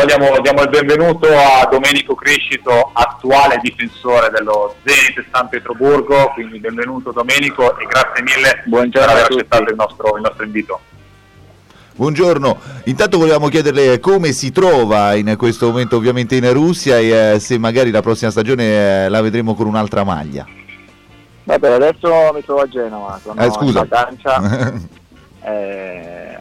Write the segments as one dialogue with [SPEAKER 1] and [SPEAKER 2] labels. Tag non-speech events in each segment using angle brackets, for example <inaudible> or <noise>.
[SPEAKER 1] Allora diamo, diamo, il benvenuto a Domenico Crescito, attuale difensore dello Zenit San Pietroburgo, quindi benvenuto Domenico e grazie mille Buongiorno per aver accettato il nostro, il nostro invito.
[SPEAKER 2] Buongiorno, intanto volevamo chiederle come si trova in questo momento ovviamente in Russia e eh, se magari la prossima stagione eh, la vedremo con un'altra maglia.
[SPEAKER 3] Vabbè, adesso mi trovo a Genova, sono
[SPEAKER 2] eh, scusa.
[SPEAKER 3] in vacanza <laughs> eh,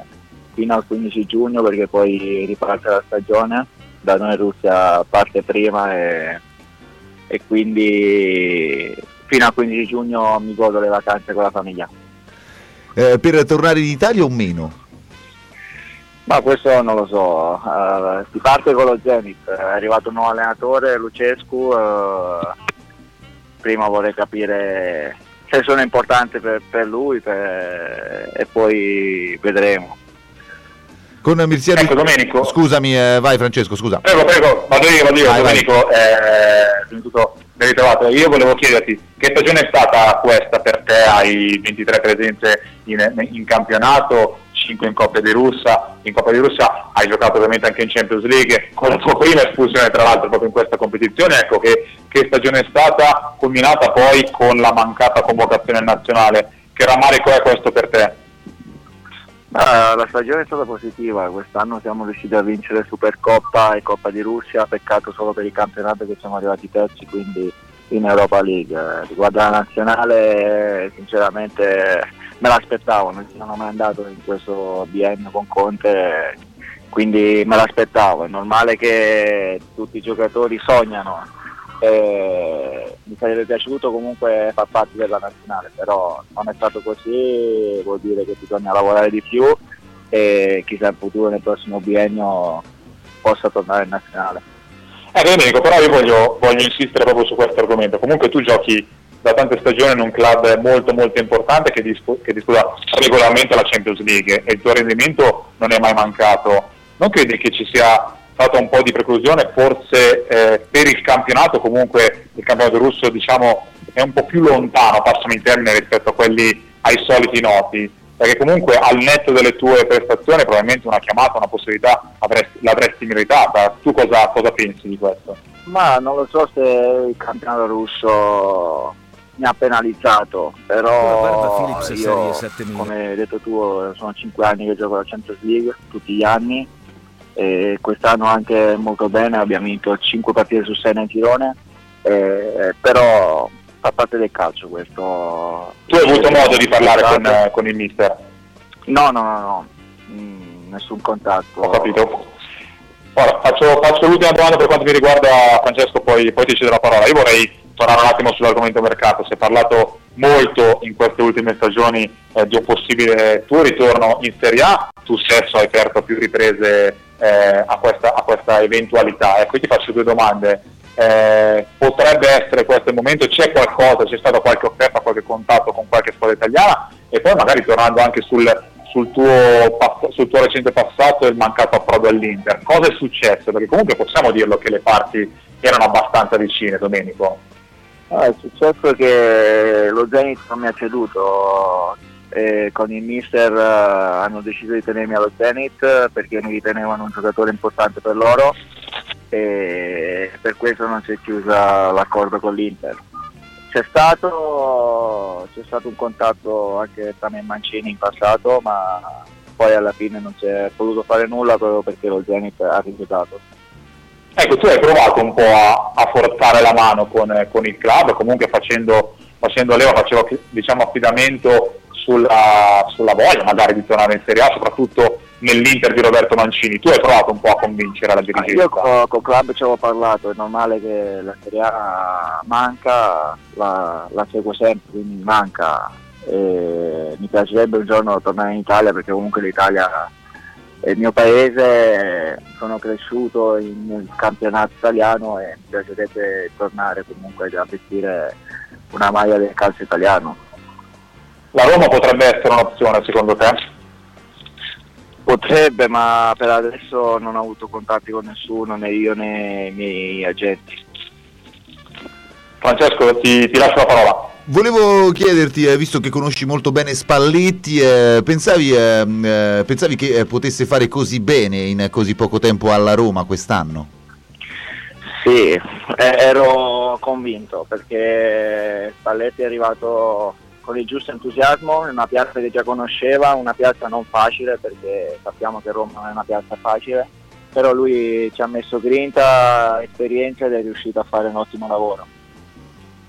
[SPEAKER 3] fino al 15 giugno perché poi riparte la stagione, da noi Russia parte prima e, e quindi fino al 15 giugno mi godo le vacanze con la famiglia.
[SPEAKER 2] Eh, per tornare in Italia o meno?
[SPEAKER 3] Ma questo non lo so, uh, si parte con lo Zenit, è arrivato un nuovo allenatore, Lucescu, uh, prima vorrei capire se sono importante per, per lui per, e poi vedremo.
[SPEAKER 2] Con Mirziani...
[SPEAKER 1] Ecco Domenico.
[SPEAKER 2] Scusami, eh, vai Francesco, scusa.
[SPEAKER 1] Prego, prego, vado io, vado io, vai, Domenico, vai. Eh, tutto ben ritrovato. Io volevo chiederti che stagione è stata questa per te? Hai 23 presenze in, in campionato, 5 in Coppa di Russia, in Coppa di Russia hai giocato ovviamente anche in Champions League, con la tua prima espulsione tra l'altro proprio in questa competizione, ecco che, che stagione è stata, culminata poi con la mancata convocazione nazionale, che rammarico è questo per te?
[SPEAKER 3] Uh, la stagione è stata positiva, quest'anno siamo riusciti a vincere Supercoppa e Coppa di Russia, peccato solo per il campionato che siamo arrivati terzi, quindi in Europa League. Riguardo alla nazionale, sinceramente me l'aspettavo, non sono mai andato in questo biennio con Conte, quindi me l'aspettavo. È normale che tutti i giocatori sognano. Mi sarebbe piaciuto comunque far parte della nazionale, però non è stato così, vuol dire che bisogna lavorare di più e chissà in futuro nel prossimo biennio possa tornare in nazionale.
[SPEAKER 1] Eh Domenico, però io voglio, voglio insistere proprio su questo argomento. Comunque tu giochi da tante stagioni in un club molto molto importante che, dispu- che disputa regolarmente la Champions League e il tuo rendimento non è mai mancato. Non credi che ci sia stata un po' di preclusione forse eh, per il campionato, comunque il campionato russo diciamo, è un po' più lontano, passami in termine, rispetto a quelli ai soliti noti, perché comunque al netto delle tue prestazioni probabilmente una chiamata, una possibilità avresti, l'avresti meritata. Tu cosa, cosa pensi di questo?
[SPEAKER 3] Ma non lo so se il campionato russo mi ha penalizzato, però io, come hai detto tu, sono 5 anni che gioco la Champions League, tutti gli anni, e quest'anno anche molto bene, abbiamo vinto 5 partite su 6 nel girone, eh, però fa parte del calcio questo.
[SPEAKER 1] Tu hai avuto modo di parlare con, con, il mister?
[SPEAKER 3] No, no, no, no. Mm, nessun contatto.
[SPEAKER 1] Ho capito. Ora, faccio, faccio, l'ultima domanda per quanto mi riguarda Francesco, poi, poi ti cedo la parola. Io vorrei tornare un attimo sull'argomento mercato, si è parlato molto in queste ultime stagioni eh, di un possibile tuo ritorno in Serie A, tu hai aperto più riprese eh, a, questa, a, questa, eventualità. Ecco, io ti faccio due domande. Eh, potrebbe essere questo il momento, c'è qualcosa, c'è stata qualche offerta, qualche contatto con qualche squadra italiana e poi magari tornando anche sul, sul, tuo, sul tuo recente passato e il mancato approdo all'Inter, cosa è successo? Perché comunque possiamo dirlo che le parti erano abbastanza vicine, Domenico.
[SPEAKER 3] Ah, è successo che lo Zenit non mi ha ceduto e con il mister uh, hanno deciso di tenermi allo Zenit perché mi ritenevano un giocatore importante per loro e per questo non si è chiusa l'accordo con l'Inter. C'è stato, c'è stato un contatto anche tra me e Mancini in passato ma poi alla fine non si è potuto fare nulla proprio perché lo Zenit ha rifiutato.
[SPEAKER 1] Ecco, tu hai provato un po' a, a forzare la mano con, con, il club, comunque facendo, facendo leva, facevo diciamo, affidamento sulla, sulla, voglia magari di tornare in Serie A, soprattutto nell'Inter di Roberto Mancini. Tu hai provato un po' a convincere la dirigenza?
[SPEAKER 3] io con, il club ci avevo parlato, è normale che la Serie A manca, la, la seguo sempre, quindi manca. E mi piacerebbe un giorno tornare in Italia perché comunque l'Italia il mio paese, sono cresciuto in, nel campionato italiano e mi piacerebbe tornare comunque a vestire una maglia del calcio italiano.
[SPEAKER 1] La Roma potrebbe essere un'opzione secondo te?
[SPEAKER 3] Potrebbe, ma per adesso non ho avuto contatti con nessuno, né io né i miei agenti.
[SPEAKER 1] Francesco, ti, ti lascio la parola.
[SPEAKER 2] volevo chiederti, eh, visto che conosci molto bene Spalletti, eh, pensavi, ehm, eh, pensavi, che eh, potesse fare così bene in così poco tempo alla Roma quest'anno?
[SPEAKER 3] Sì, ero convinto perché Spalletti è arrivato con il giusto entusiasmo in una piazza che già conosceva, una piazza non facile perché sappiamo che Roma non è una piazza facile, però lui ci ha messo grinta, esperienza ed è riuscito a fare un ottimo lavoro.